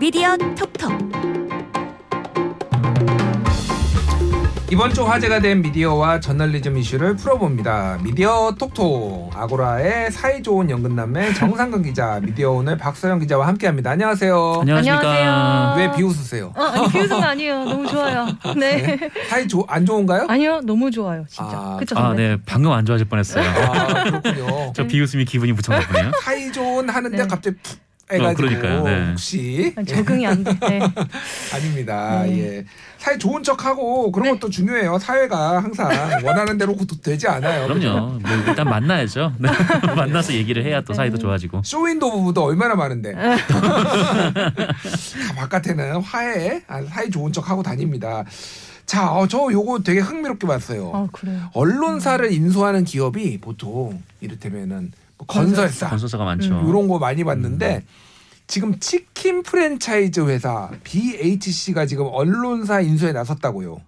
미디어 톡톡 이번 주 화제가 된 미디어와 저널리즘 이슈를 풀어봅니다. 미디어 톡톡 아고라의 사이 좋은 연근남매 정상근 기자, 미디어 오늘 박서영 기자와 함께합니다. 안녕하세요. 안녕하십니까. 안녕하세요. 왜 비웃으세요? 어, 아니 비웃은 거 아니에요. 너무 좋아요. 네. 사이 좋, 안 좋은가요? 아니요, 너무 좋아요, 진짜. 아, 그쵸? 아, 선배? 네. 방금 안 좋아질 뻔했어요. 아, 그렇군요. 저 비웃음이 기분이 무척 나쁘네요. 사이 좋은 하는데 네. 갑자기 푹 해가지고 어, 그러니까요. 네. 혹시 아니, 적응이 안 돼. 네. 아닙니다. 네. 예. 사이 좋은 척하고 그런 네. 것도 중요해요. 사회가 항상 원하는 대로 되지 않아요. 그럼요. 뭐 일단 만나야죠. 네. 만나서 얘기를 해야 또 사이도 좋아지고. 쇼윈도 부부도 얼마나 많은데. 네. 다 바깥에는 화해, 아, 사이 좋은 척 하고 다닙니다. 자, 어, 저 요거 되게 흥미롭게 봤어요. 아, 그래요. 언론사를 인수하는 기업이 보통 이를테면은 뭐 건설사 건설사가 많죠. 음, 이런 거 많이 봤는데 지금 치킨 프랜차이즈 회사 BHC가 지금 언론사 인수에 나섰다고요.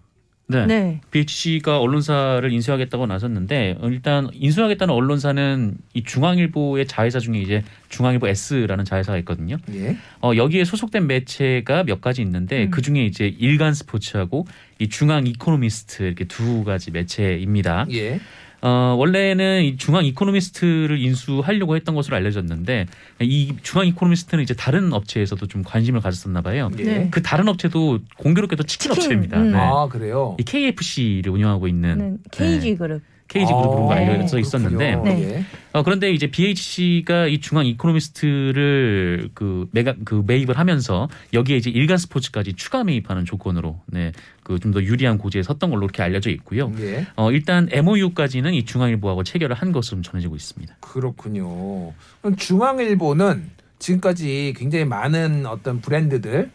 네. 네. BHC가 언론사를 인수하겠다고 나섰는데 어, 일단 인수하겠다는 언론사는 이 중앙일보의 자회사 중에 이제 중앙일보 S라는 자회사가 있거든요. 예. 어, 여기에 소속된 매체가 몇 가지 있는데 음. 그 중에 이제 일간 스포츠하고 이 중앙 이코노미스트 이렇게 두 가지 매체입니다. 예. 어, 원래는 이 중앙 이코노미스트를 인수하려고 했던 것으로 알려졌는데 이 중앙 이코노미스트는 이제 다른 업체에서도 좀 관심을 가졌었나 봐요. 예. 네. 그 다른 업체도 공교롭게도 치킨, 치킨, 업체입니다. 음. 네. 아, 그래요. 이 KFC를 운영하고 있는 네. KG 그룹. KG 그룹으로 아, 알려져 그렇군요. 있었는데 네. 예. 어, 그런데 이제 BHC가 이 중앙 이코노미스트를 그 매각 그 매입을 하면서 여기에 이제 일간 스포츠까지 추가 매입하는 조건으로 네 그 좀 더 유리한 고지에 섰던 걸로 이렇게 알려져 있고요. 예. 어, 일단 MOU까지는 이 중앙일보하고 체결을 한 것으로 전해지고 있습니다. 그렇군요. 그럼 중앙일보는 지금까지 굉장히 많은 어떤 브랜드들,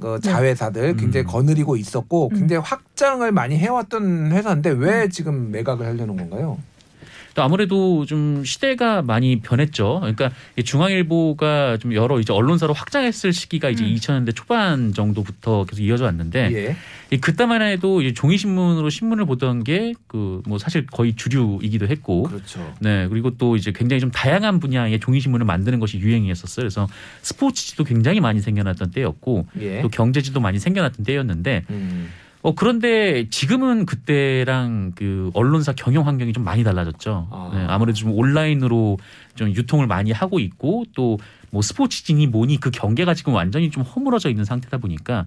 그 자회사들 굉장히 음. 거느리고 있었고 음. 굉장히 확장을 많이 해왔던 회사인데 왜 지금 매각을 하려는 건가요? 또 아무래도 좀 시대가 많이 변했죠. 그러니까 이 중앙일보가 좀 여러 이제 언론사로 확장했을 시기가 이제 음. 2000년대 초반 정도부터 계속 이어져 왔는데 예. 이 그때만 해도 이제 종이 신문으로 신문을 보던 게 그 뭐 사실 거의 주류이기도 했고 그렇죠. 네 그리고 또 이제 굉장히 좀 다양한 분야의 종이 신문을 만드는 것이 유행이었었어요. 그래서 스포츠지도 굉장히 많이 생겨났던 때였고 예. 또 경제지도 많이 생겨났던 때였는데 음. 어 그런데 지금은 그때랑 그 언론사 경영 환경이 좀 많이 달라졌죠. 아. 네, 아무래도 좀 온라인으로 좀 유통을 많이 하고 있고 또 뭐 스포츠진이 뭐니 그 경계가 지금 완전히 좀 허물어져 있는 상태다 보니까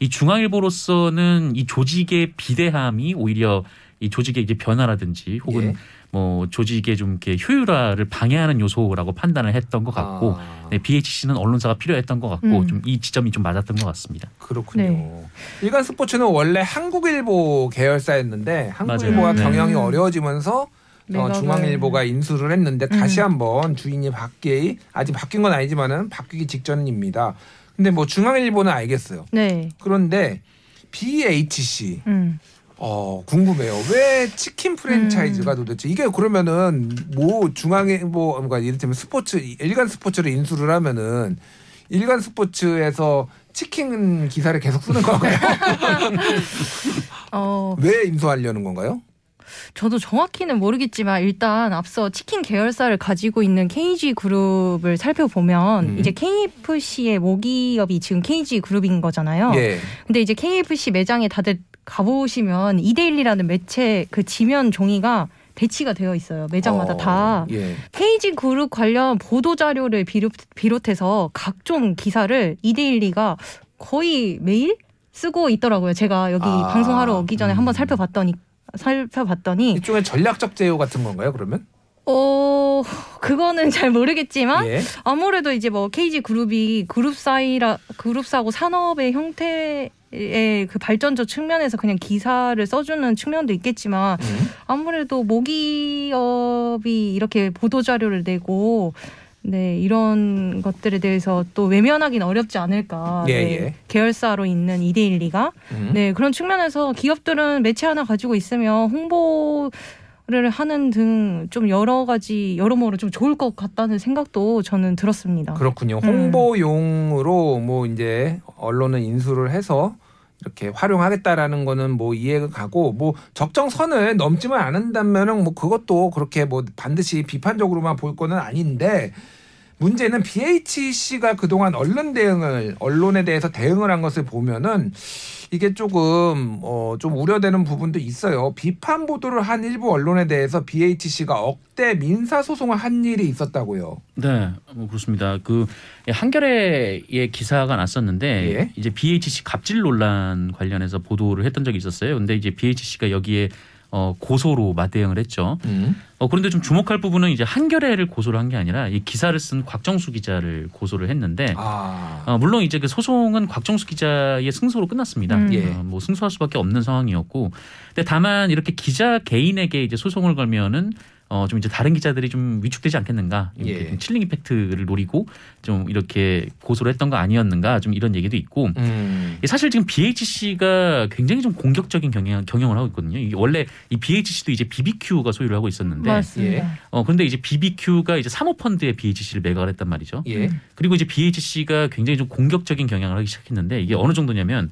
이 중앙일보로서는 이 조직의 비대함이 오히려 이 조직의 이제 변화라든지 혹은 예. 뭐 조직의 좀 이렇게 효율화를 방해하는 요소라고 판단을 했던 것 같고 아, 네, BHC는 언론사가 필요했던 것 같고 음. 좀이 지점이 좀 맞았던 것 같습니다. 그렇군요. 네. 일간 스포츠는 원래 한국일보 계열사였는데 한국일보가 맞아요. 네. 경영이 음. 어려워지면서 어. 중앙일보가 인수를 했는데 다시 음. 한번 주인이 바뀌 아직 바뀐 건 아니지만은 바뀌기 직전입니다. 근데 뭐 중앙일보는 알겠어요. 네. 그런데 BHC 음. 어 궁금해요. 왜 치킨 프랜차이즈가 도대체 이게 그러면은 뭐 중앙일보 뭔가 이를테면 스포츠 일간 스포츠를 인수를 하면은 일간 스포츠에서 치킨 기사를 계속 쓰는 건가요? 어, 왜 인수하려는 건가요? 저도 정확히는 모르겠지만 일단 앞서 치킨 계열사를 가지고 있는 KG 그룹을 살펴보면 음. 이제 KFC의 모기업이 지금 KG 그룹인 거잖아요. 예. 근데 이제 KFC 매장에 다들 가보시면 이데일리라는 매체 그 지면 종이가 배치가 되어 있어요. 매장마다 어, 다. 예. KG 그룹 관련 보도 자료를 비롯, 비롯 해서 각종 기사를 이데일리가 거의 매일 쓰고 있더라고요. 제가 여기 아, 방송하러 오기 전에 음. 한번 살펴봤더니 살펴봤더니 일종의 전략적 제휴 같은 건가요? 그러면? 어 그거는 잘 모르겠지만 예. 아무래도 이제 뭐 KG 그룹이 그룹 사이라 그룹사고 산업의 형태의 그 발전적 측면에서 그냥 기사를 써주는 측면도 있겠지만 음. 아무래도 모기업이 이렇게 보도 자료를 내고 네 이런 것들에 대해서 또 외면하기는 어렵지 않을까. 예, 네, 예. 계열사로 있는 이데일리가 음. 네 그런 측면에서 기업들은 매체 하나 가지고 있으면 홍보 를 하는 등 좀 여러 가지 여러모로 좀 좋을 것 같다는 생각도 저는 들었습니다. 그렇군요. 음. 홍보용으로 뭐 이제 언론을 인수를 해서 이렇게 활용하겠다라는 거는 뭐 이해가 가고 뭐 적정선을 넘지만 않는다면은 뭐 그것도 그렇게 뭐 반드시 비판적으로만 볼 거는 아닌데 문제는 BHC가 그동안 언론 대응을 언론에 대해서 대응을 한 것을 보면은 이게 조금 어 좀 우려되는 부분도 있어요. 비판 보도를 한 일부 언론에 대해서 BHC가 억대 민사 소송을 한 일이 있었다고요. 네, 뭐 그렇습니다. 그 한겨레의 기사가 났었는데 예. 이제 BHC 갑질 논란 관련해서 보도를 했던 적이 있었어요. 근데 이제 BHC가 여기에 어, 고소로 맞대응을 했죠. 어, 그런데 좀 주목할 부분은 이제 한겨레를 고소를 한 게 아니라 이 기사를 쓴 곽정수 기자를 고소를 했는데 아. 어, 물론 이제 그 소송은 곽정수 기자의 승소로 끝났습니다. 음. 예. 어, 뭐 승소할 수밖에 없는 상황이었고, 근데 다만 이렇게 기자 개인에게 이제 소송을 걸면은 어, 좀 이제 다른 기자들이 좀 위축되지 않겠는가. 이렇게 예. 좀 칠링 이펙트를 노리고 좀 이렇게 고소를 했던 거 아니었는가. 좀 이런 얘기도 있고. 음. 사실 지금 BHC가 굉장히 좀 공격적인 경영, 경영을 하고 있거든요. 이게 원래 이 BHC도 이제 BBQ가 소유를 하고 있었는데, 맞습니다. 예. 어, 그런데 이제 BBQ가 이제 사모펀드에 BHC를 매각을 했단 말이죠. 예. 그리고 이제 BHC가 굉장히 좀 공격적인 경향을 하기 시작했는데 이게 어느 정도냐면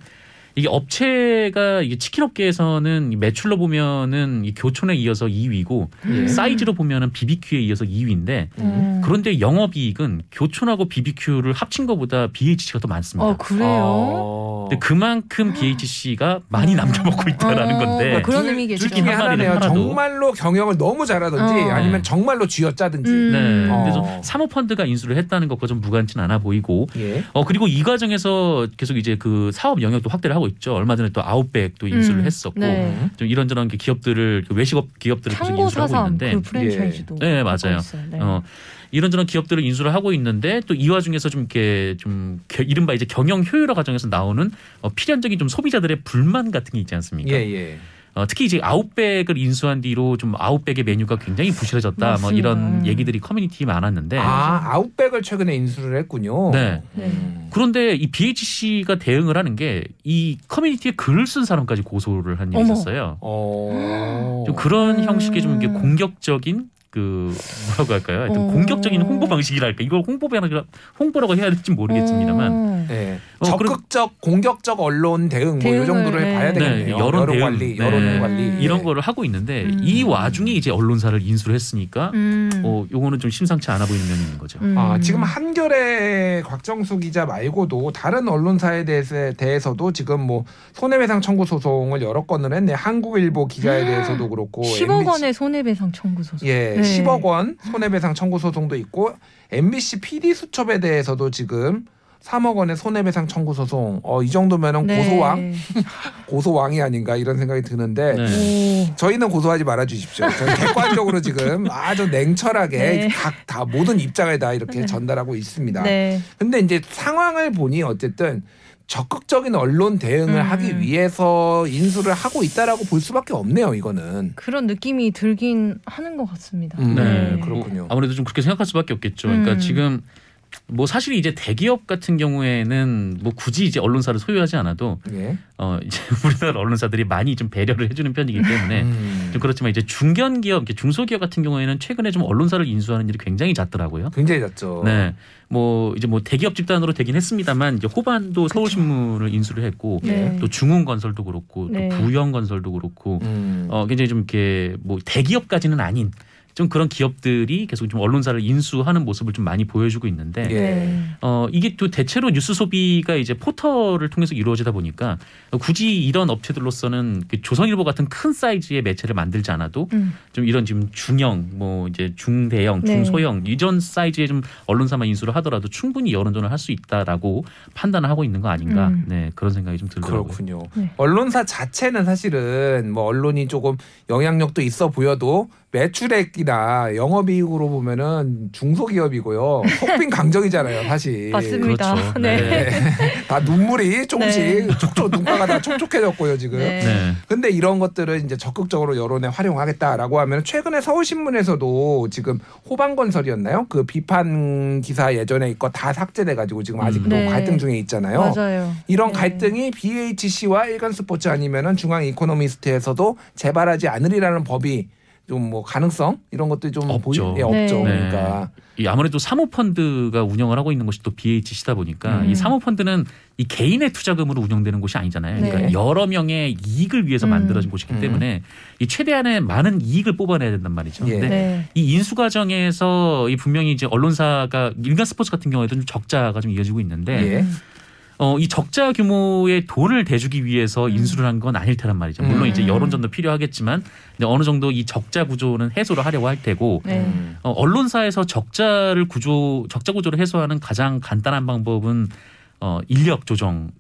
이게 업체가 이게 치킨 업계에서는 이 매출로 보면은 이 교촌에 이어서 2위고 예. 사이즈로 보면은 BBQ에 이어서 2위인데 음. 그런데 영업이익은 교촌하고 BBQ를 합친 것보다 BHC가 더 많습니다. 어 그래요? 어. 근데 그만큼 BHC가 많이 남겨먹고 있다라는 어, 건데 그런 둘- 의미겠죠. 둘 중에 하나네요. 정말로 경영을 너무 잘하든지 어. 아니면 네. 정말로 쥐어짜든지. 음. 네. 어. 그래서 사모펀드가 인수를 했다는 것과 좀 무관치는 않아 보이고 예. 어 그리고 이 과정에서 계속 이제 그 사업 영역도 확대를 하고 있죠. 얼마 전에 또 아웃백도 인수를 음. 했었고 네. 좀 이런저런 그 기업들을 그 외식업 기업들을 계속 창고 인수를 하고 사삼 있는데 그 프랜차이즈도 네, 하고 맞아요. 네. 어 이런저런 기업들을 인수를 하고 있는데 또 이 와중에서 좀 이렇게 좀 겨- 이른바 이제 경영 효율화 과정에서 나오는 어, 필연적인 좀 소비자들의 불만 같은 게 있지 않습니까? 예, 예. 어, 특히 이제 아웃백을 인수한 뒤로 좀 아웃백의 메뉴가 굉장히 부실해졌다. 뭐 맞습니다. 이런 얘기들이 커뮤니티에 많았는데 아, 아웃백을 최근에 인수를 했군요. 네. 네. 음. 그런데 이 BHC가 대응을 하는 게 이 커뮤니티에 글을 쓴 사람까지 고소를 한 일이. 있었어요. 어. 좀 그런 음. 형식의 좀 이게 공격적인 그 뭐라고 할까요? 하여튼 어. 공격적인 홍보 방식이랄까 이걸 홍보라고 홍보라고 해야 될지 모르겠습니다만 어. 네. 어, 적극적 공격적 언론 대응 뭐이 대응을, 정도를 네. 봐야 되겠네요. 네, 여론 대응. 관리, 네. 여론 관리. 음. 이런 거를 하고 있는데 음. 이 와중에 이제 언론사를 인수를 했으니까 음. 어 요거는 좀 심상치 않아 보이는 면이 있는 거죠. 음. 아, 지금 한겨레 곽정수 기자 말고도 다른 언론사에 대해서, 대해서도 지금 뭐 손해배상 청구 소송을 여러 건을 했네. 한국일보 기자에 대해서도 그렇고 10억 MBC 원의 손해배상 청구 소송. 예, 네. 10억 원 손해배상 청구 소송도 있고 MBC PD 수첩에 대해서도 지금 3억 원의 손해배상 청구 소송. 어, 이 정도면은 네. 고소왕, 고소왕이 아닌가 이런 생각이 드는데 네. 오. 저희는 고소하지 말아 주십시오. 저희 객관적으로 지금 아주 냉철하게 네. 각다 모든 입장을 다 이렇게 전달하고 있습니다. 네. 근데 이제 상황을 보니 어쨌든 적극적인 언론 대응을 음. 하기 위해서 인수를 하고 있다라고 볼 수밖에 없네요. 이거는. 그런 느낌이 들긴 하는 것 같습니다. 음, 네, 그렇군요. 아무래도 좀 그렇게 생각할 수밖에 없겠죠. 그러니까 음. 지금 뭐 사실 이제 대기업 같은 경우에는 뭐 굳이 이제 언론사를 소유하지 않아도 예. 어 이제 우리나라 언론사들이 많이 좀 배려를 해주는 편이기 때문에 음. 좀 그렇지만 이제 중견 기업, 이렇게 중소 기업 같은 경우에는 최근에 좀 언론사를 인수하는 일이 굉장히 잦더라고요. 굉장히 잤죠. 네, 뭐 이제 뭐 대기업 집단으로 되긴 했습니다만 이제 호반도 서울신문을 인수를 했고 네. 또 중흥건설도 그렇고 네. 또 부영건설도 그렇고 음. 어 굉장히 좀 이렇게 뭐 대기업까지는 아닌 좀 그런 기업들이 계속 좀 언론사를 인수하는 모습을 좀 많이 보여주고 있는데 예. 네. 어 이게 또 대체로 뉴스 소비가 이제 포털을 통해서 이루어지다 보니까 굳이 이런 업체들로서는 그 조선일보 같은 큰 사이즈의 매체를 만들지 않아도 음. 좀 이런 지금 중형 뭐 이제 중대형 네. 중소형 이전 사이즈의 좀 언론사만 인수를 하더라도 충분히 여론전을 할 수 있다라고 판단을 하고 있는 거 아닌가 음. 네 그런 생각이 좀 들더라고요. 그렇군요. 네. 언론사 자체는 사실은 뭐 언론이 조금 영향력도 있어 보여도 매출액이나 영업이익으로 보면은 중소기업이고요. 속빈 강정이잖아요, 사실. 맞습니다. 그렇죠. 네. 네. 다 눈물이 조금씩 네. 촉촉 눈가가 다 촉촉해졌고요, 지금. 네. 네. 근데 이런 것들을 이제 적극적으로 여론에 활용하겠다라고 하면 최근에 서울신문에서도 지금 호반건설이었나요? 그 비판 기사 예전에 있고 다 삭제돼 가지고 지금 아직도 네. 갈등 중에 있잖아요. 맞아요. 이런 네. 갈등이 BHC와 일간 스포츠 아니면은 중앙 이코노미스트에서도 재발하지 않으리라는 법이 좀 뭐 가능성 이런 것들이 좀 없죠. 보이, 예, 없죠. 네. 그러니까 이 아무래도 사모펀드가 운영을 하고 있는 것이 또 BHC다 보니까 음. 이 사모펀드는 이 개인의 투자금으로 운영되는 곳이 아니잖아요. 그러니까 네. 여러 명의 이익을 위해서 음. 만들어진 곳이기 음. 때문에 이 최대한의 많은 이익을 뽑아내야 된단 말이죠. 예. 근데 네. 이 인수 과정에서 이 분명히 이제 언론사가 일간 스포츠 같은 경우에도 좀 적자가 좀 이어지고 있는데 예. 어, 이 적자 규모의 돈을 대주기 위해서 음. 인수를 한 건 아닐 테란 말이죠. 물론 음. 이제 여론전도 필요하겠지만 이제 어느 정도 이 적자 구조는 해소를 하려고 할 테고 네. 음. 어, 언론사에서 적자를 구조 적자 구조를 해소하는 가장 간단한 방법은 어, 인력 조정.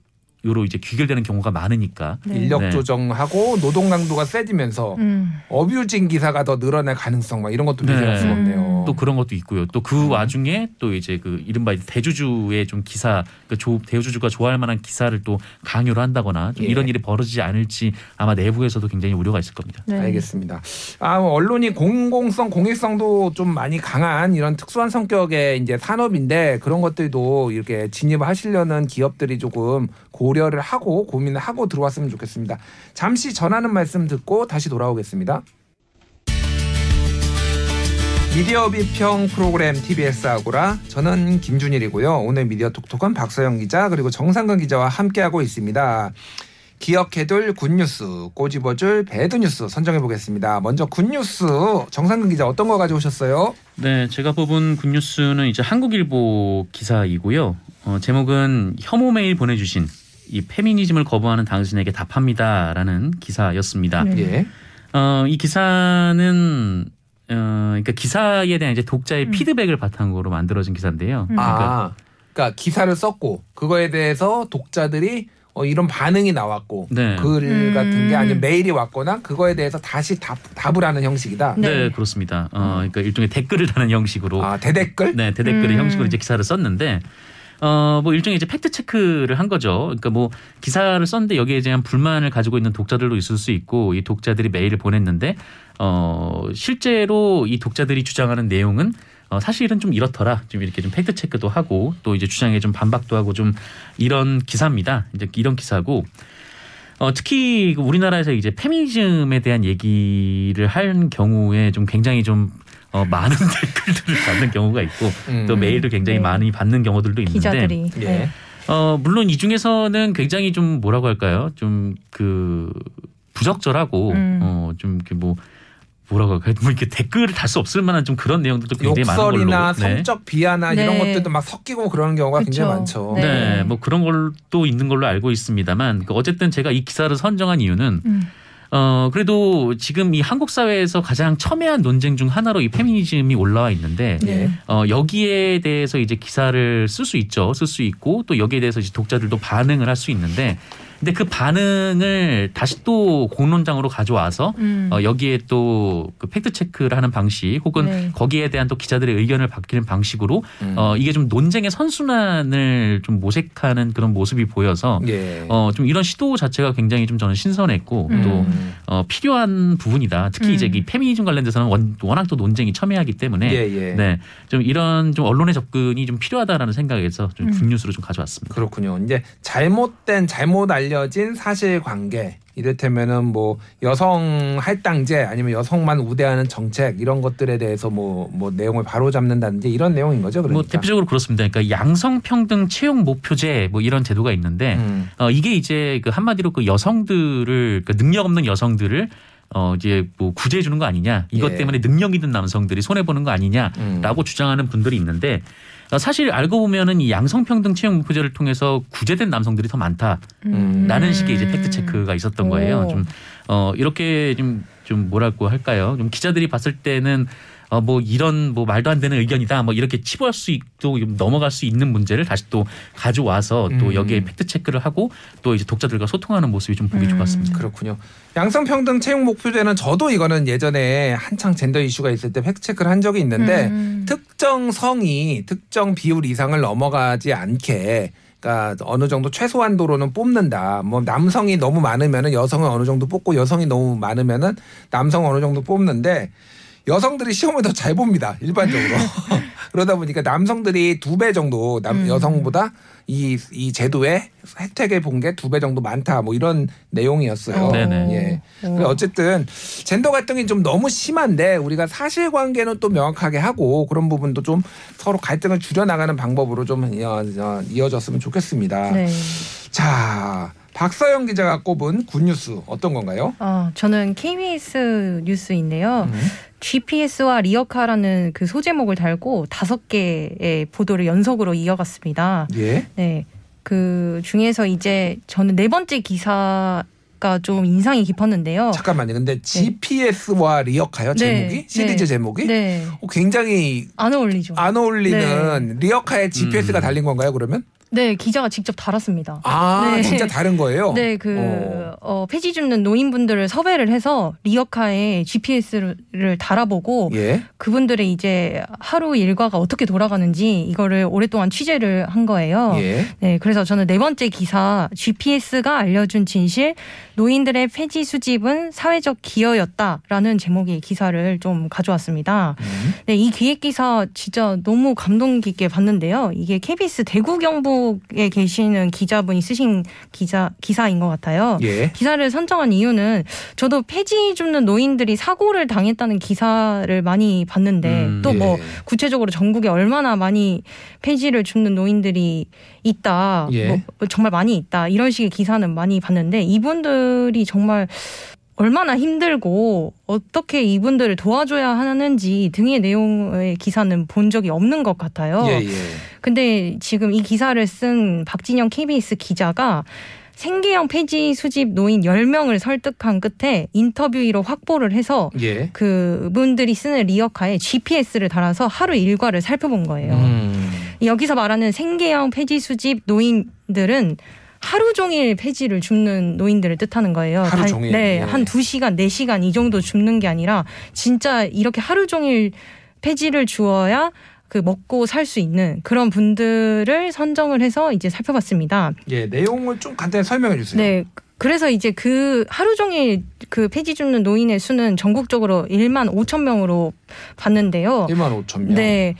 으로 이제 귀결되는 경우가 많으니까 네. 인력 네. 조정하고 노동 강도가 세지면서 음. 어뷰징 기사가 더 늘어날 가능성 막 이런 것도 네. 배제할 수가 없네요. 또 그런 것도 있고요. 또그 음. 와중에 또 이제 그 이른바 대주주의 좀 기사, 그 조, 대주주가 좋아할 만한 기사를 또 강요를 한다거나 좀 예. 이런 일이 벌어지지 않을지 아마 내부에서도 굉장히 우려가 있을 겁니다. 네. 알겠습니다. 아, 뭐 언론이 공공성, 공익성도 좀 많이 강한 이런 특수한 성격의 이제 산업인데 그런 것들도 이렇게 진입하시려는 기업들이 조금 고려를 하고 고민을 하고 들어왔으면 좋겠습니다. 잠시 전하는 말씀 듣고 다시 돌아오겠습니다. 미디어 비평 프로그램 TBS 아고라 저는 김준일이고요. 오늘 미디어 톡톡은 박서영 기자 그리고 정상근 기자와 함께하고 있습니다. 기억해둘 굿뉴스, 꼬집어줄 배드뉴스 선정해 보겠습니다. 먼저 굿뉴스 정상근 기자 어떤 거 가져오셨어요? 네, 제가 뽑은 굿뉴스는 이제 한국일보 기사이고요. 어, 제목은 혐오 메일 보내주신 이 페미니즘을 거부하는 당신에게 답합니다라는 기사였습니다. 네. 예. 어, 이 기사는 어, 그러니까 기사에 대한 이제 독자의 음. 피드백을 바탕으로 만들어진 기사인데요. 음. 아, 그러니까 기사를 썼고 그거에 대해서 독자들이 어, 이런 반응이 나왔고 네. 글 음. 같은 게 아니면 메일이 왔거나 그거에 대해서 다시 답, 답을 하는 형식이다. 네, 네. 그렇습니다. 어, 그러니까 일종의 댓글을 다는 형식으로 아 대댓글? 네, 대댓글의 음. 형식으로 이제 기사를 썼는데 어, 뭐 일종의 이제 팩트 체크를 한 거죠. 그러니까 뭐 기사를 썼는데 여기에 대한 불만을 가지고 있는 독자들도 있을 수 있고 이 독자들이 메일을 보냈는데 어, 실제로 이 독자들이 주장하는 내용은 어, 사실은 좀 이렇더라. 좀 이렇게 좀 팩트 체크도 하고 또 이제 주장에 좀 반박도 하고 좀 이런 기사입니다. 이제 이런 기사고 어, 특히 그 우리나라에서 이제 페미니즘에 대한 얘기를 할 경우에 좀 굉장히 좀 어, 많은 댓글들을 받는 경우가 있고 음. 또 메일을 굉장히 네. 많이 받는 경우들도 있는데 기자들이. 예. 네. 어, 물론 이 중에서는 굉장히 좀 뭐라고 할까요? 좀 그 부적절하고 음. 어, 좀 이렇게 뭐 뭐라고 할까요? 뭐 이렇게 댓글을 달 수 없을 만한 좀 그런 내용들도 굉장히 많은 걸로. 욕설이나 네. 성적 비하나 이런 네. 것들도 막 섞이고 그러는 경우가 굉장히 그쵸. 많죠. 네. 네, 뭐 그런 걸도 있는 걸로 알고 있습니다만 그 어쨌든 제가 이 기사를 선정한 이유는 음. 어 그래도 지금 이 한국 사회에서 가장 첨예한 논쟁 중 하나로 이 페미니즘이 올라와 있는데 네. 어 여기에 대해서 이제 기사를 쓸 수 있죠. 쓸 수 있고 또 여기에 대해서 이제 독자들도 반응을 할 수 있는데 근데 그 반응을 다시 또 공론장으로 가져와서 음. 어, 여기에 또 그 팩트 체크를 하는 방식 혹은 네. 거기에 대한 또 기자들의 의견을 밝히는 방식으로 음. 어, 이게 좀 논쟁의 선순환을 좀 모색하는 그런 모습이 보여서 예. 어, 좀 이런 시도 자체가 굉장히 좀 저는 신선했고 음. 또 음. 어, 필요한 부분이다. 특히 이제 음. 이 페미니즘 관련돼서는 원, 워낙 또 논쟁이 첨예하기 때문에 예, 예. 네, 좀 이런 좀 언론의 접근이 좀 필요하다라는 생각에서 좀 음. 굿뉴스로 좀 가져왔습니다. 그렇군요. 이제 잘못된 잘못 알 려진 사실관계 이를테면은 뭐 여성 할당제 아니면 여성만 우대하는 정책 이런 것들에 대해서 뭐뭐 내용을 바로 잡는다든지 이런 내용인 거죠. 그러니까. 뭐 대표적으로 그렇습니다. 그러니까 양성평등 채용 목표제 뭐 이런 제도가 있는데 음. 어, 이게 이제 그 한마디로 그 여성들을 그 능력 없는 여성들을 어 이제 뭐 구제해 주는 거 아니냐 이것 예. 때문에 능력 있는 남성들이 손해 보는 거 아니냐라고 음. 주장하는 분들이 있는데 어, 사실 알고 보면은 이 양성평등 채용 목표제를 통해서 구제된 남성들이 더 많다라는 음. 식의 이제 팩트 체크가 있었던 거예요. 오. 좀 어 이렇게 좀 좀 뭐랄고 할까요? 좀 기자들이 봤을 때는 어 뭐 이런 뭐 말도 안 되는 의견이다 뭐 이렇게 치부할 수 있고 넘어갈 수 있는 문제를 다시 또 가져와서 또 음. 여기에 팩트 체크를 하고 또 이제 독자들과 소통하는 모습이 좀 보기 음. 좋았습니다. 그렇군요. 양성평등 채용 목표제는 저도 이거는 예전에 한창 젠더 이슈가 있을 때 팩트 체크를 한 적이 있는데 음. 특정 성이 특정 비율 이상을 넘어가지 않게 그러니까 어느 정도 최소한도로는 뽑는다. 뭐 남성이 너무 많으면은 여성은 어느 정도 뽑고 여성이 너무 많으면은 남성 어느 정도 뽑는데 여성들이 시험을 더 잘 봅니다. 일반적으로. 그러다 보니까 남성들이 두 배 정도 남 음. 여성보다 이, 이 제도에 혜택을 본 게 두 배 정도 많다 뭐 이런 내용이었어요. 어. 네네. 예. 어. 어쨌든 젠더 갈등이 좀 너무 심한데 우리가 사실관계는 또 명확하게 하고 그런 부분도 좀 서로 갈등을 줄여나가는 방법으로 좀 이어, 어, 이어졌으면 좋겠습니다. 네. 자 박서영 기자가 꼽은 good news 어떤 건가요? 아, 저는 KBS 뉴스인데요. 음. GPS와 리어카라는 그 소제목을 달고 다섯 개의 보도를 연속으로 이어갔습니다. 예. 네. 그 중에서 이제 저는 네 번째 기사 가 좀 인상이 깊었는데요. 잠깐만요. 근데 GPS와 리어카요 제목이 네. 시리즈 네. 제목이 네. 어, 굉장히 안 어울리죠. 안 어울리는 리어카에 GPS가 음. 달린 건가요? 그러면? 네, 기자가 직접 달았습니다. 아 네. 진짜 다른 거예요? 네, 그 어. 어, 폐지 줍는 노인분들을 섭외를 해서 리어카에 GPS를 달아보고 예. 그분들의 이제 하루 일과가 어떻게 돌아가는지 이거를 오랫동안 취재를 한 거예요. 예. 네, 그래서 저는 네 번째 기사 GPS가 알려준 진실 노인들의 폐지 수집은 사회적 기여였다라는 제목의 기사를 좀 가져왔습니다. 음. 네, 이 기획 기사 진짜 너무 감동 깊게 봤는데요. 이게 KBS 대구 경북 에 계시는 기자분이 쓰신 기자 기사인 것 같아요. 예. 기사를 선정한 이유는 저도 폐지 줍는 노인들이 사고를 당했다는 기사를 많이 봤는데 음, 또뭐 예. 구체적으로 전국에 얼마나 많이 폐지를 줍는 노인들이 있다, 예. 뭐 정말 많이 있다 이런 식의 기사는 많이 봤는데 이분들이 정말 얼마나 힘들고 어떻게 이분들을 도와줘야 하는지 등의 내용의 기사는 본 적이 없는 것 같아요. 예, 예. 근데 지금 이 기사를 쓴 박진영 KBS 기자가 생계형 폐지 수집 노인 10명을 설득한 끝에 인터뷰로 확보를 해서 예. 그분들이 쓰는 리어카에 GPS를 달아서 하루 일과를 살펴본 거예요. 음. 여기서 말하는 생계형 폐지 수집 노인들은 하루 종일 폐지를 줍는 노인들을 뜻하는 거예요. 하루 다- 종일? 네, 예. 한 두 시간 네 시간 이 정도 줍는 게 아니라 진짜 이렇게 하루 종일 폐지를 주어야 그 먹고 살 수 있는 그런 분들을 선정을 해서 이제 살펴봤습니다. 예, 내용을 좀 간단히 설명해 주세요. 네. 그래서 이제 그 하루 종일 그 폐지 줍는 노인의 수는 전국적으로 1만 5천 명으로 봤는데요. 1만 5천 명. 네.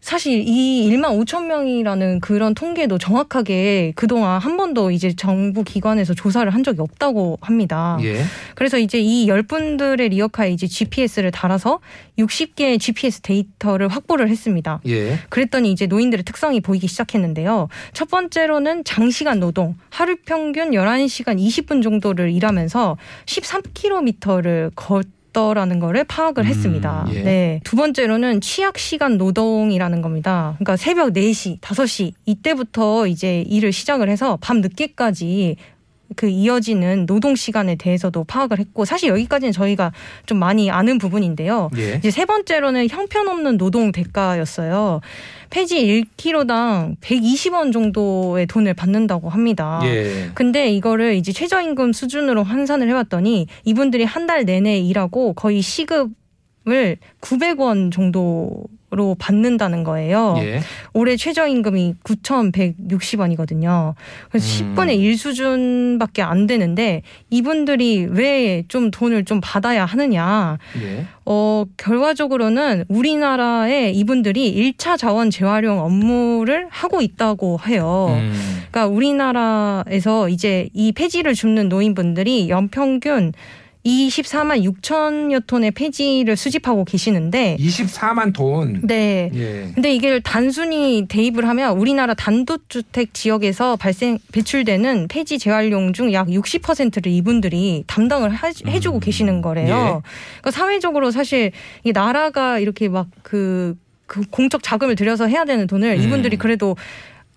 사실 이 1만 5천 명이라는 그런 통계도 정확하게 그동안 한 번도 이제 정부 기관에서 조사를 한 적이 없다고 합니다. 예. 그래서 이제 이 열 분들의 리어카에 이제 GPS를 달아서 60개의 GPS 데이터를 확보를 했습니다. 예. 그랬더니 이제 노인들의 특성이 보이기 시작했는데요. 첫 번째로는 장시간 노동, 하루 평균 11시간 20분 정도를 일하면서 13km를 걷 더라는 거를 파악을 음, 했습니다. 예. 네. 두 번째로는 취약 시간 노동이라는 겁니다. 그러니까 새벽 4시, 5시 이때부터 이제 일을 시작을 해서 밤 늦게까지 그 이어지는 노동 시간에 대해서도 파악을 했고 사실 여기까지는 저희가 좀 많이 아는 부분인데요. 예. 이제 세 번째로는 형편없는 노동 대가였어요. 폐지 1kg당 120원 정도의 돈을 받는다고 합니다. 예. 근데 이거를 이제 최저임금 수준으로 환산을 해봤더니 이분들이 한 달 내내 일하고 거의 시급 을 900원 정도 로 받는다는 거예요. 예. 올해 최저임금이 9,160원이거든요. 그래서 음. 10분의 1 수준밖에 안 되는데 이분들이 왜 좀 돈을 좀 받아야 하느냐. 예. 어, 결과적으로는 우리나라에 이분들이 1차 자원 재활용 업무를 하고 있다고 해요. 음. 그러니까 우리나라에서 이제 이 폐지를 줍는 노인분들이 연평균 24만 6천여 톤의 폐지를 수집하고 계시는데 24만 돈. 네. 예. 근데 이게 단순히 대입을 하면 우리나라 단독주택 지역에서 발생 배출되는 폐지 재활용 중 약 60%를 이분들이 담당을 하- 해주고 음. 계시는 거래요. 그러니까 사회적으로 사실 이 나라가 이렇게 막그 그 공적 자금을 들여서 해야 되는 돈을 음. 이분들이 그래도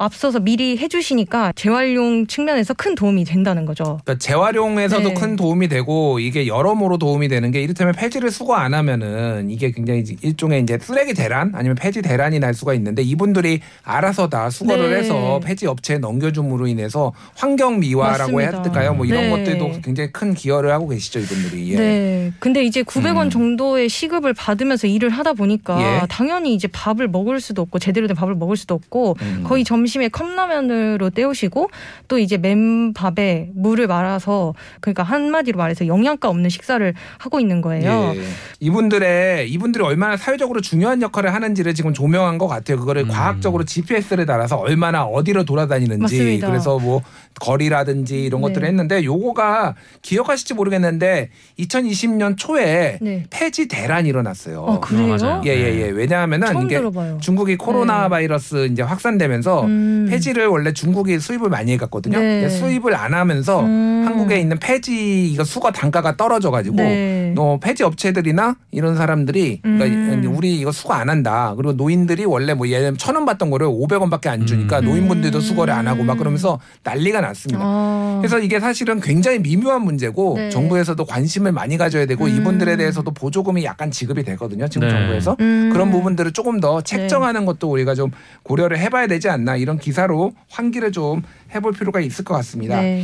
앞서서 미리 해주시니까 재활용 측면에서 큰 도움이 된다는 거죠. 그러니까 재활용에서도 네. 큰 도움이 되고 이게 여러모로 도움이 되는 게 이를테면 폐지를 수거 안 하면은 이게 굉장히 일종의 이제 쓰레기 대란 아니면 폐지 대란이 날 수가 있는데 이분들이 알아서 다 수거를 네. 해서 폐지 업체에 넘겨줌으로 인해서 환경 미화라고 해야. 될까요? 뭐 이런 네. 것들도 굉장히 큰 기여를 하고 계시죠 이분들이. 예. 네. 근데 이제 900원 음. 정도의 시급을 받으면서 일을 하다 보니까 예. 당연히 이제 밥을 먹을 수도 없고 제대로 된 밥을 먹을 수도 없고 음. 거의 점심 점심에 컵라면으로 때우시고 또 이제 맨밥에 물을 말아서 그러니까 한마디로 말해서 영양가 없는 식사를 하고 있는 거예요. 예. 이분들의 이분들이 얼마나 사회적으로 중요한 역할을 하는지를 지금 조명한 것 같아요. 그거를 음. 과학적으로 GPS를 달아서 얼마나 어디로 돌아다니는지 맞습니다. 그래서 뭐 거리라든지 이런 네. 것들을 했는데 요거가 기억하실지 모르겠는데 2020년 초에 네. 폐지 대란이 일어났어요. 어, 그래요? 예예 예. 왜냐하면은 처음 이게 들어봐요. 중국이 코로나 네. 바이러스 이제 확산되면서 음. 폐지를 원래 중국이 수입을 많이 해갔거든요. 네. 수입을 안 하면서 음. 한국에 있는 폐지 이거 수거 단가가 떨어져가지고 네. 어, 폐지 업체들이나 이런 사람들이 그러니까 음. 우리 이거 수거 안 한다. 그리고 노인들이 원래 뭐 예를 들면 천원 받던 거를 500원밖에 안 주니까 음. 노인분들도 수거를 안 하고 막 음. 그러면서 난리가 났습니다. 아. 그래서 이게 사실은 굉장히 미묘한 문제고 네. 정부에서도 관심을 많이 가져야 되고 음. 이분들에 대해서도 보조금이 약간 지급이 되거든요. 지금 네. 정부에서 음. 그런 부분들을 조금 더 책정하는 것도 우리가 좀 고려를 해봐야 되지 않나 이런 기사로 환기를 좀 해볼 필요가 있을 것 같습니다. 네.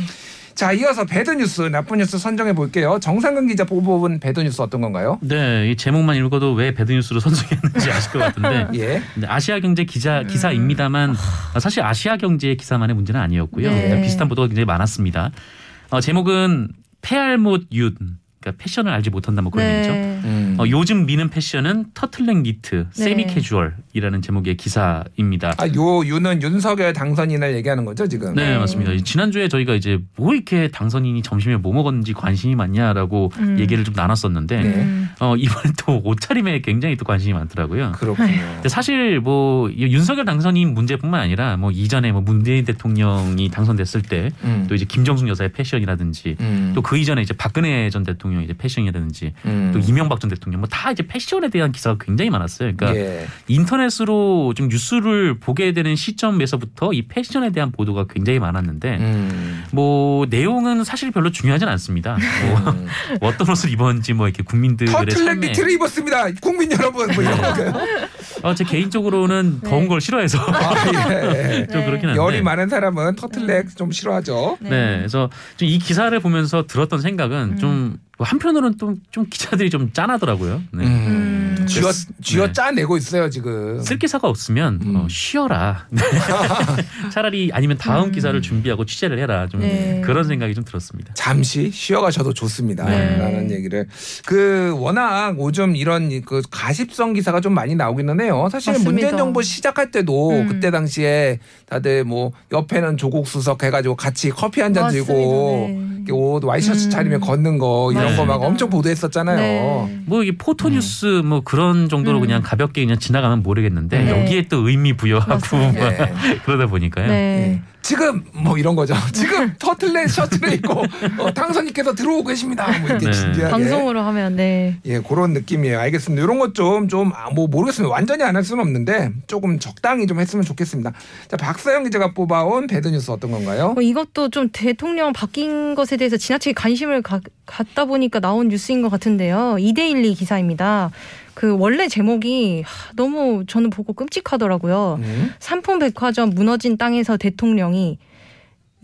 자 이어서 bad news 나쁜 뉴스 선정해 볼게요. 정상근 기자 뽑은 bad news 어떤 건가요? 네, 이 제목만 읽어도 왜 bad news로 선정했는지 아실 것 같은데 예. 네, 아시아 경제 기자 기사입니다만 사실 아시아 경제 기사만의 문제는 아니었고요. 네. 네, 비슷한 보도가 굉장히 많았습니다. 어, 제목은 패알못 윤, 그러니까 패션을 알지 못한다 뭐 그런 얘기죠. 네. 음. 어, 요즘 미는 패션은 터틀넥 니트, 네. 세미 캐주얼이라는 제목의 기사입니다. 아요 유는 윤석열 당선인을 얘기하는 거죠 지금. 네, 네. 맞습니다. 지난주에 저희가 이제 뭐 이렇게 당선인이 점심에 뭐 먹었는지 관심이 많냐라고 음. 얘기를 좀 나눴었는데 네. 음. 어, 이번에 또 옷차림에 굉장히 또 관심이 많더라고요. 그렇군요. 사실 뭐이 윤석열 당선인 문제뿐만 아니라 뭐 이전에 뭐 문재인 대통령이 당선됐을 때또 음. 이제 김정숙 여사의 패션이라든지 음. 또그 이전에 이제 박근혜 전 대통령 이제 패션이라든지 음. 또 이명박 전 대통령 뭐 다 이제 패션에 대한 기사가 굉장히 많았어요. 그러니까 예. 인터넷으로 좀 뉴스를 보게 되는 시점에서부터 이 패션에 대한 보도가 굉장히 많았는데 음. 뭐 내용은 사실 별로 중요하진 않습니다. 뭐 음. 어떤 옷을 입었는지 뭐 이렇게 국민들의 터틀넥 니트를 입었습니다. 국민 여러분 뭐 이런 거요. 어, 제 개인적으로는 네. 더운 걸 싫어해서 아, 예. 좀 네. 그렇긴 한데 열이 많은 사람은 터틀넥 좀 싫어하죠. 네. 그래서 좀 이 기사를 보면서 들었던 생각은 음. 좀 한편으로는 또 좀 기자들이 좀 짠하더라고요. 네. 음. 쥐어 그래서- 쥐어 네. 짜내고 있어요 지금. 쓸 기사가 없으면 음. 어, 쉬어라. 네. 차라리 아니면 다음 음. 기사를 준비하고 취재를 해라. 좀 네. 그런 생각이 좀 들었습니다. 잠시 쉬어가셔도 좋습니다. 네. 라는 얘기를 그 워낙 요즘 이런 그 가십성 기사가 좀 많이 나오기는 해요. 사실 맞습니다. 문재인 정부 시작할 때도 음. 그때 당시에 다들 뭐 옆에는 조국 수석 해가지고 같이 커피 한 잔 들고. 네. 옷 와이셔츠 음. 차리면 걷는 거 이런 거막 맞습니다. 엄청 보도했었잖아요. 네. 뭐 이게 포토뉴스 뭐 그런 정도로 음. 그냥 가볍게 그냥 지나가면 모르겠는데 네. 여기에 또 의미 부여하고 네. 그러다 보니까요. 네. 예. 지금 뭐 이런 거죠. 지금 터틀넥 셔츠를 입고 어, 당선인께서 들어오고 계십니다. 뭐 이렇게 네. 진지하게. 방송으로 하면 네. 예, 그런 느낌이에요. 알겠습니다. 이런 것 좀 좀 뭐 모르겠습니다. 완전히 안 할 수는 없는데 조금 적당히 좀 했으면 좋겠습니다. 자, 박사영 기자가 뽑아온 배드 뉴스 어떤 건가요? 뭐 이것도 좀 대통령 바뀐 것에 대해서 지나치게 관심을 가, 갖다 보니까 나온 뉴스인 것 같은데요. 이데일리 기사입니다. 그 원래 제목이 하, 너무 저는 보고 끔찍하더라고요. 음? 삼풍백화점 무너진 땅에서 대통령이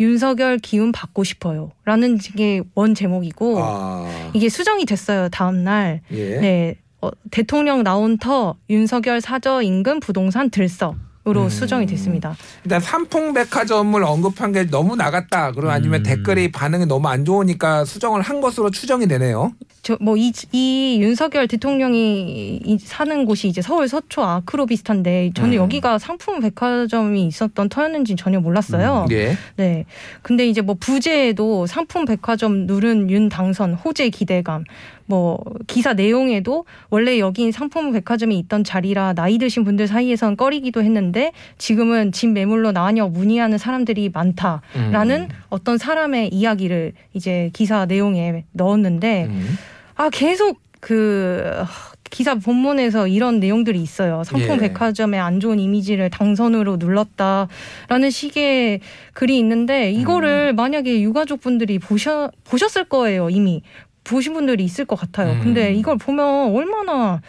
윤석열 기운 받고 싶어요. 라는 게 원 제목이고 아, 이게 수정이 됐어요. 다음 날. 예. 네. 어, 대통령 나온 터 윤석열 사저 인근 부동산 들썩 으로 음. 수정이 됐습니다. 일단 삼풍백화점을 언급한 게 너무 나갔다. 그리고 아니면 음. 댓글이 반응이 너무 안 좋으니까 수정을 한 것으로 추정이 되네요. 저뭐이 이 윤석열 대통령이 이- 사는 곳이 이제 서울 서초 아크로 비슷한데 저는 음. 여기가 상품 백화점이 있었던 터였는지 전혀 몰랐어요. 예. 네. 근데 이제 뭐 부제에도 상품 백화점 누른 윤 당선 호재 기대감 뭐 기사 내용에도 원래 여긴 상품 백화점이 있던 자리라 나이 드신 분들 사이에선 꺼리기도 했는데 지금은 집 매물로 나뉘어 문의하는 사람들이 많다라는 음. 어떤 사람의 이야기를 이제 기사 내용에 넣었는데 음. 아 계속 그 기사 본문에서 이런 내용들이 있어요. 상품 예. 백화점의 안 좋은 이미지를 당선으로 눌렀다라는 식의 글이 있는데 이거를 음. 만약에 유가족 분들이 보셔 보셨을 거예요 이미 보신 분들이 있을 것 같아요. 음. 근데 이걸 보면 얼마나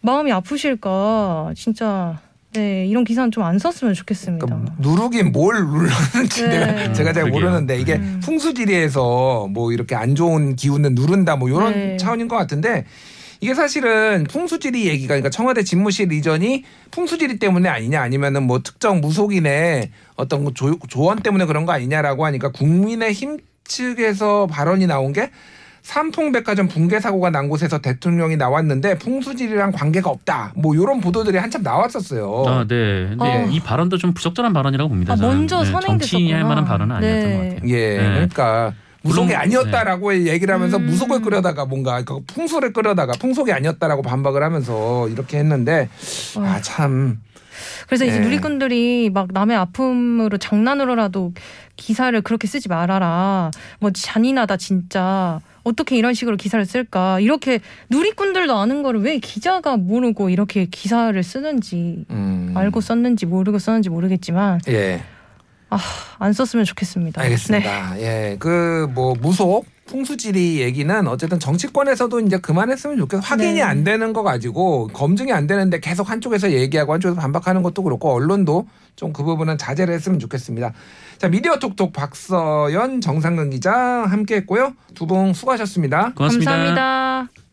마음이 아프실까 진짜 네 이런 기사는 좀 안 썼으면 좋겠습니다. 그러니까 누르긴 뭘 눌렀는지 네. 내가 제가 잘 그러게요. 모르는데 이게 음. 풍수지리에서 뭐 이렇게 안 좋은 기운을 누른다 뭐 이런 네. 차원인 것 같은데 이게 사실은 풍수지리 얘기가 그러니까 청와대 집무실 이전이 풍수지리 때문에 아니냐 아니면은 뭐 특정 무속인의 어떤 그 조, 조언 때문에 그런 거 아니냐라고 하니까 국민의 힘 측에서 발언이 나온 게 삼풍백화점 붕괴 사고가 난 곳에서 대통령이 나왔는데 풍수지리랑 관계가 없다. 뭐 이런 보도들이 한참 나왔었어요. 아, 네. 근데 어. 이 발언도 좀 부적절한 발언이라고 봅니다. 아. 먼저 네, 선행됐었구나. 정치할 만한 발언은 아니었던 네. 것 같아요. 예, 네. 그러니까 무속이 아니었다라고 얘기를 하면서 음. 무속을 끌어다가 뭔가 그 풍수를 끌어다가 풍속이 아니었다라고 반박을 하면서 이렇게 했는데 아참 그래서 이제 네. 누리꾼들이 막 남의 아픔으로 장난으로라도 기사를 그렇게 쓰지 말아라. 뭐 잔인하다 진짜. 어떻게 이런 식으로 기사를 쓸까? 이렇게 누리꾼들도 아는 거를 왜 기자가 모르고 이렇게 기사를 쓰는지 음. 알고 썼는지 모르고 썼는지 모르겠지만 예. 안 썼으면 좋겠습니다. 네. 알겠습니다. 예, 그 뭐 무속 풍수지리 얘기는 어쨌든 정치권에서도 이제 그만했으면 좋겠어. 확인이 네. 안 되는 거 가지고 검증이 안 되는데 계속 한쪽에서 얘기하고 한쪽에서 반박하는 것도 그렇고 언론도 좀 그 부분은 자제를 했으면 좋겠습니다. 자 미디어 톡톡 박서연 정상근 기자 함께했고요. 두 분 수고하셨습니다. 고맙습니다. 감사합니다.